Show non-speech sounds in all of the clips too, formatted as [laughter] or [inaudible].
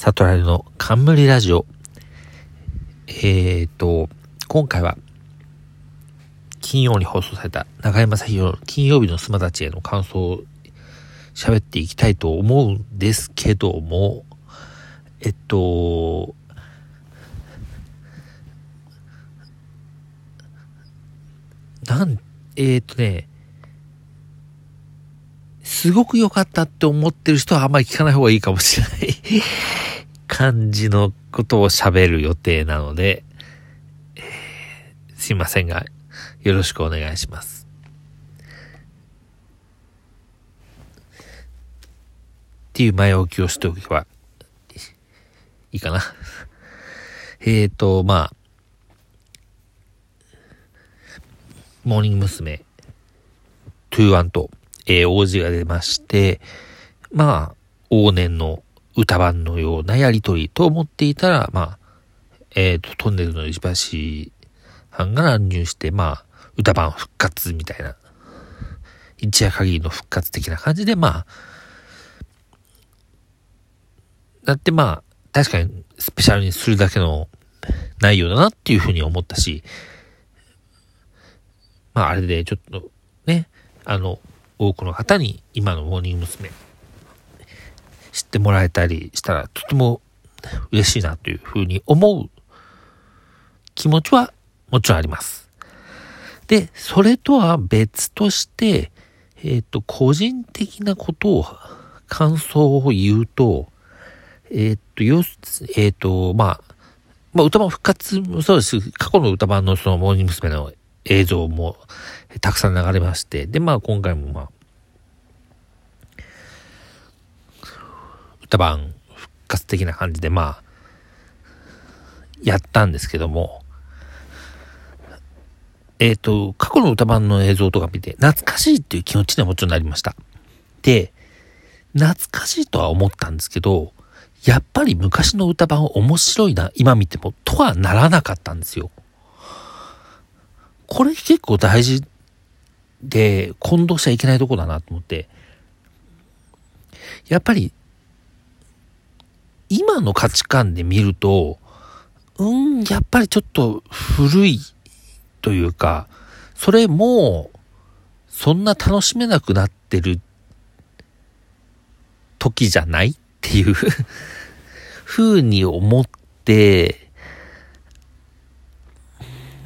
サトラルの冠ラジオ。えーと、今回は、金曜に放送された中山正宏の金曜日のスマたちへの感想を喋っていきたいと思うんですけども、えっと、なん、えー、とね、すごく良かったって思ってる人はあんまり聞かない方がいいかもしれない感じのことを喋る予定なので、えー、すいませんが、よろしくお願いします。っていう前置きをしておけばいいかな。[laughs] えっと、まあ、モーニング娘。21と、えー、王子が出まして、まあ、往年の歌版のようなやりとりと思っていたら、まあ、えっ、ー、と、トンネルの石橋藩が乱入して、まあ、歌版復活みたいな、一夜限りの復活的な感じで、まあ、だってまあ、確かにスペシャルにするだけの内容だなっていうふうに思ったし、まああれでちょっとね、あの、多くの方に今のモーニング娘。知ってもらえたりしたらとても嬉しいなというふうに思う気持ちはもちろんあります。で、それとは別として、えっ、ー、と、個人的なことを、感想を言うと、えっ、ー、と、よ、えっ、ー、と、まあ、まあ、歌版復活もそうです過去の歌版のそのモーニング娘。の映像もたくさん流れまして、で、まあ今回もまあ、歌版復活的な感じでまあ、やったんですけども、えっ、ー、と、過去の歌版の映像とか見て、懐かしいっていう気持ちにはもちろんなりました。で、懐かしいとは思ったんですけど、やっぱり昔の歌版面白いな、今見ても、とはならなかったんですよ。これ結構大事で、混同しちゃいけないとこだなと思って。やっぱり、今の価値観で見ると、うん、やっぱりちょっと古いというか、それも、そんな楽しめなくなってる時じゃないっていう [laughs] 風に思って、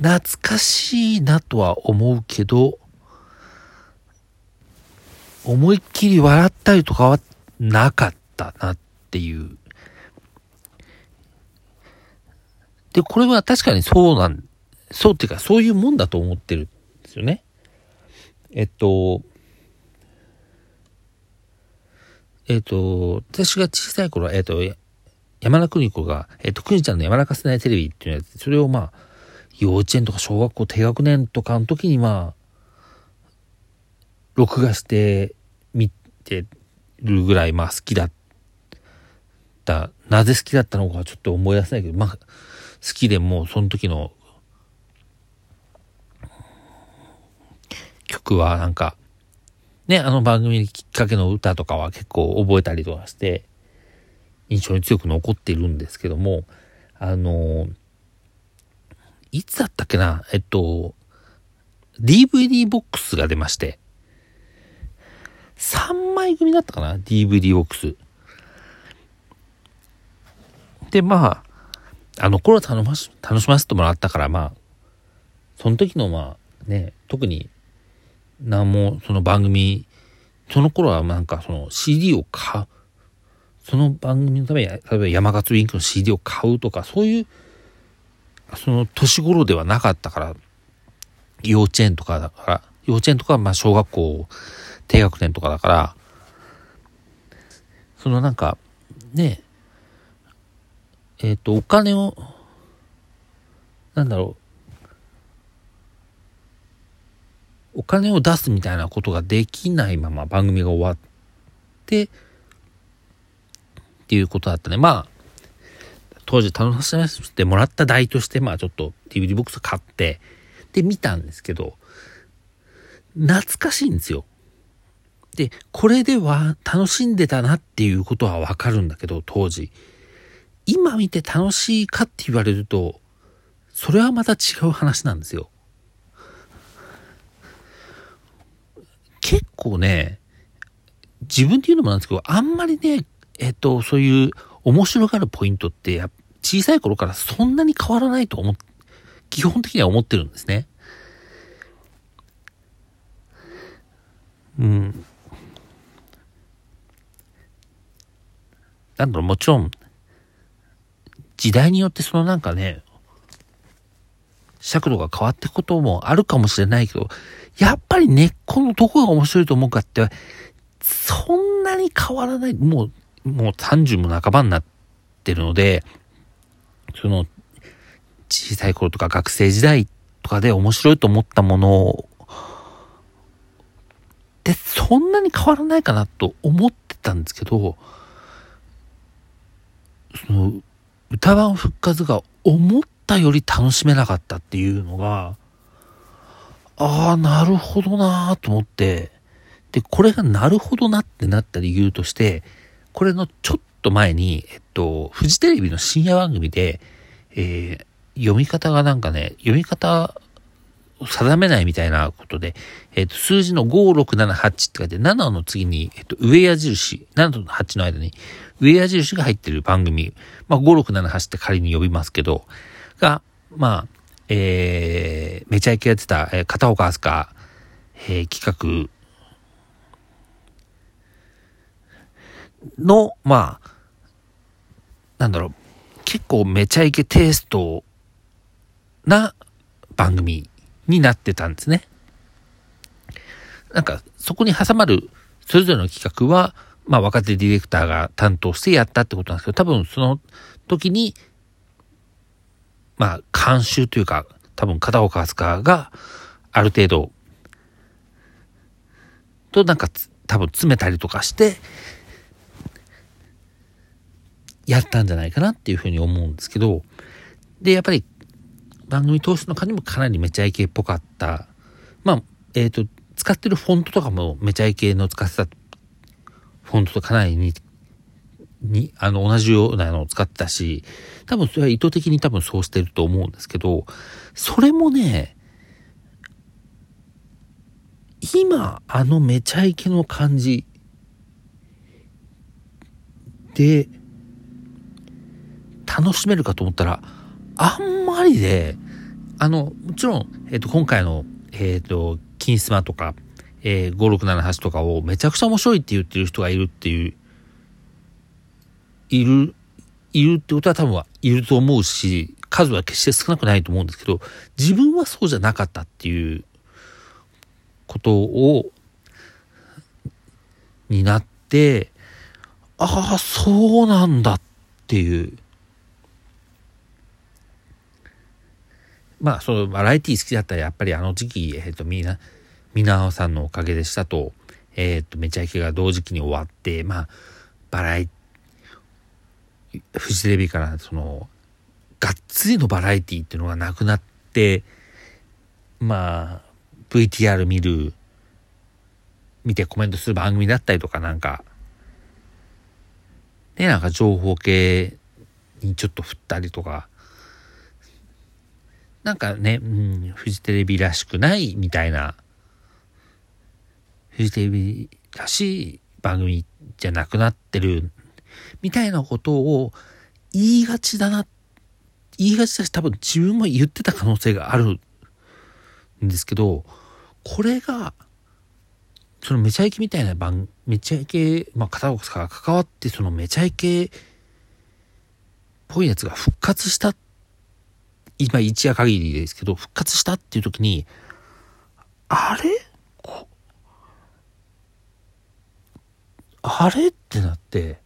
懐かしいなとは思うけど、思いっきり笑ったりとかはなかったなっていう。で、これは確かにそうなん、そうっていうかそういうもんだと思ってるんですよね。えっと、えっと、私が小さい頃、えっと、山田邦子が、えっと、邦ちゃんの山中世代テレビっていうやつ、それをまあ、幼稚園とか小学校低学年とかの時にまあ、録画して見てるぐらいまあ好きだった。なぜ好きだったのかはちょっと思い出せないけど、まあ、好きでもうその時の曲はなんか、ね、あの番組きっかけの歌とかは結構覚えたりとかして、印象に強く残っているんですけども、あのいつだったっけなえっと、DVD ボックスが出まして、3枚組だったかな ?DVD ボックス。で、まあ、あの頃楽し楽しませてもらったから、まあ、その時のまあね、特に何もその番組、その頃はなんかその CD を買う、その番組のために、例えば山勝ウィンクの CD を買うとか、そういうその年頃ではなかったから、幼稚園とかだから、幼稚園とかまあ小学校低学年とかだから、そのなんか、ねえ、っ、ー、と、お金を、なんだろう、お金を出すみたいなことができないまま番組が終わって、っていうことだったね。まあ、当時楽しませてもらった代として、まあちょっと DVD ボックス買って、で見たんですけど、懐かしいんですよ。で、これでは楽しんでたなっていうことはわかるんだけど、当時。今見て楽しいかって言われると、それはまた違う話なんですよ。結構ね、自分で言うのもなんですけど、あんまりね、えっと、そういう面白がるポイントって、小さい頃からそんなに変わらないと思っ、基本的には思ってるんですね。うん。なんだろう、もちろん、時代によってそのなんかね、尺度が変わっていくこともあるかもしれないけど、やっぱり根っこのどこが面白いと思うかって、そんなに変わらない。もう、もう30も半ばになってるので、その、小さい頃とか学生時代とかで面白いと思ったものをで、そんなに変わらないかなと思ってたんですけど、その、歌番復活が思ったより楽しめなかったっていうのが、ああ、なるほどなーと思って、で、これがなるほどなってなった理由として、これのちょっと前に、えっと、フジテレビの深夜番組で、えー、読み方がなんかね、読み方定めないみたいなことで、えっと、数字の5678って書いて、7の次に、えっと、上矢印、7と8の間に、上矢印が入ってる番組、まあ、5678って仮に呼びますけど、が、まあ、えー、めちゃイケやってた、えー、片岡飛鳥、えー、企画の、まあ、なんだろう、結構めちゃイケテイストな番組。になってたんですね。なんか、そこに挟まる、それぞれの企画は、まあ、若手ディレクターが担当してやったってことなんですけど、多分その時に、まあ、監修というか、多分片岡飛鳥がある程度、となんか多分詰めたりとかして、やったんじゃないかなっていうふうに思うんですけど、で、やっぱり番組通しの感じもかなりめちゃイケっぽかった。まあ、えっ、ー、と、使ってるフォントとかもめちゃイケの使ってたフォントとかなりに、に、あの、同じようなのを使ってたし、多分それは意図的に多分そうしてると思うんですけど、それもね、今、あのめちゃイケの感じで、楽しめるかと思ったら、あんりで、あの、もちろん、えっ、ー、と、今回の、えっ、ー、と、金スマとか、えー、5678とかをめちゃくちゃ面白いって言ってる人がいるっていう、いる、いるってことは多分はいると思うし、数は決して少なくないと思うんですけど、自分はそうじゃなかったっていうことを、になって、ああ、そうなんだっていう。まあ、そのバラエティ好きだったらやっぱりあの時期、えっ、ー、と、みんな、皆さんのおかげでしたと、えっ、と、めちゃイケが同時期に終わって、まあ、バラエ、フジテレビからその、がっつりのバラエティっていうのがなくなって、まあ、VTR 見る、見てコメントする番組だったりとかなんか、で、なんか情報系にちょっと振ったりとか、なんかね、うん、フジテレビらしくないみたいな。フジテレビらしい番組じゃなくなってる、みたいなことを言いがちだな、言いがちだし多分自分も言ってた可能性があるんですけど、これが、そのめちゃイケみたいな番、めちゃイケ、まあ片岡さんが関わってそのめちゃイケっぽいやつが復活した今一夜限りですけど、復活したっていう時に、あれ？あれ？ってなって、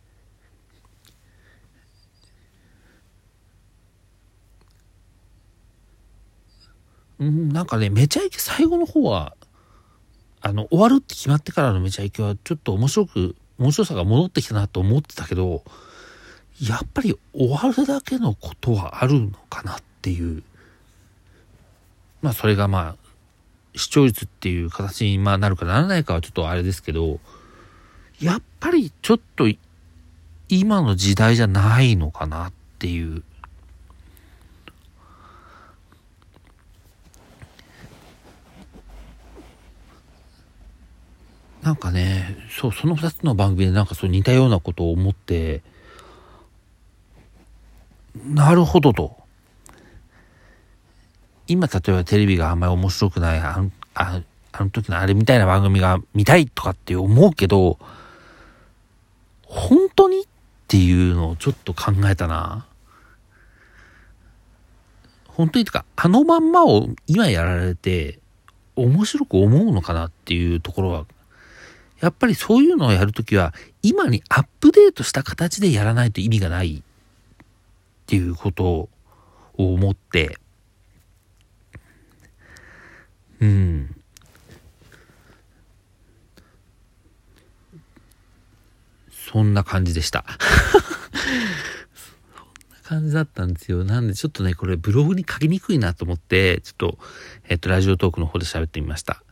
うん、なんかね、めちゃイケ最後の方は、あの、終わるって決まってからのめちゃイケはちょっと面白く、面白さが戻ってきたなと思ってたけど、やっぱり終わるだけのことはあるのかなっていう。まあそれがまあ、視聴率っていう形にまあなるかならないかはちょっとあれですけど、やっぱりちょっと今の時代じゃないのかなっていう。なんかね、そう、その2つの番組でなんかそう似たようなことを思って、なるほどと。今、例えばテレビがあんまり面白くない、あの、ああの時のあれみたいな番組が見たいとかって思うけど、本当にっていうのをちょっと考えたな。本当にとか、あのまんまを今やられて、面白く思うのかなっていうところは、やっぱりそういうのをやるときは、今にアップデートした形でやらないと意味がないっていうことを思って、うん。そんな感じでした。[laughs] そんな感じだったんですよ。なんでちょっとね、これブログに書きにくいなと思って、ちょっと、えっと、ラジオトークの方で喋ってみました。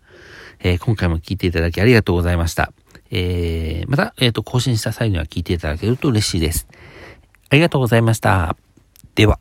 えー、今回も聞いていただきありがとうございました。えー、また、えっ、ー、と、更新した際には聞いていただけると嬉しいです。ありがとうございました。では。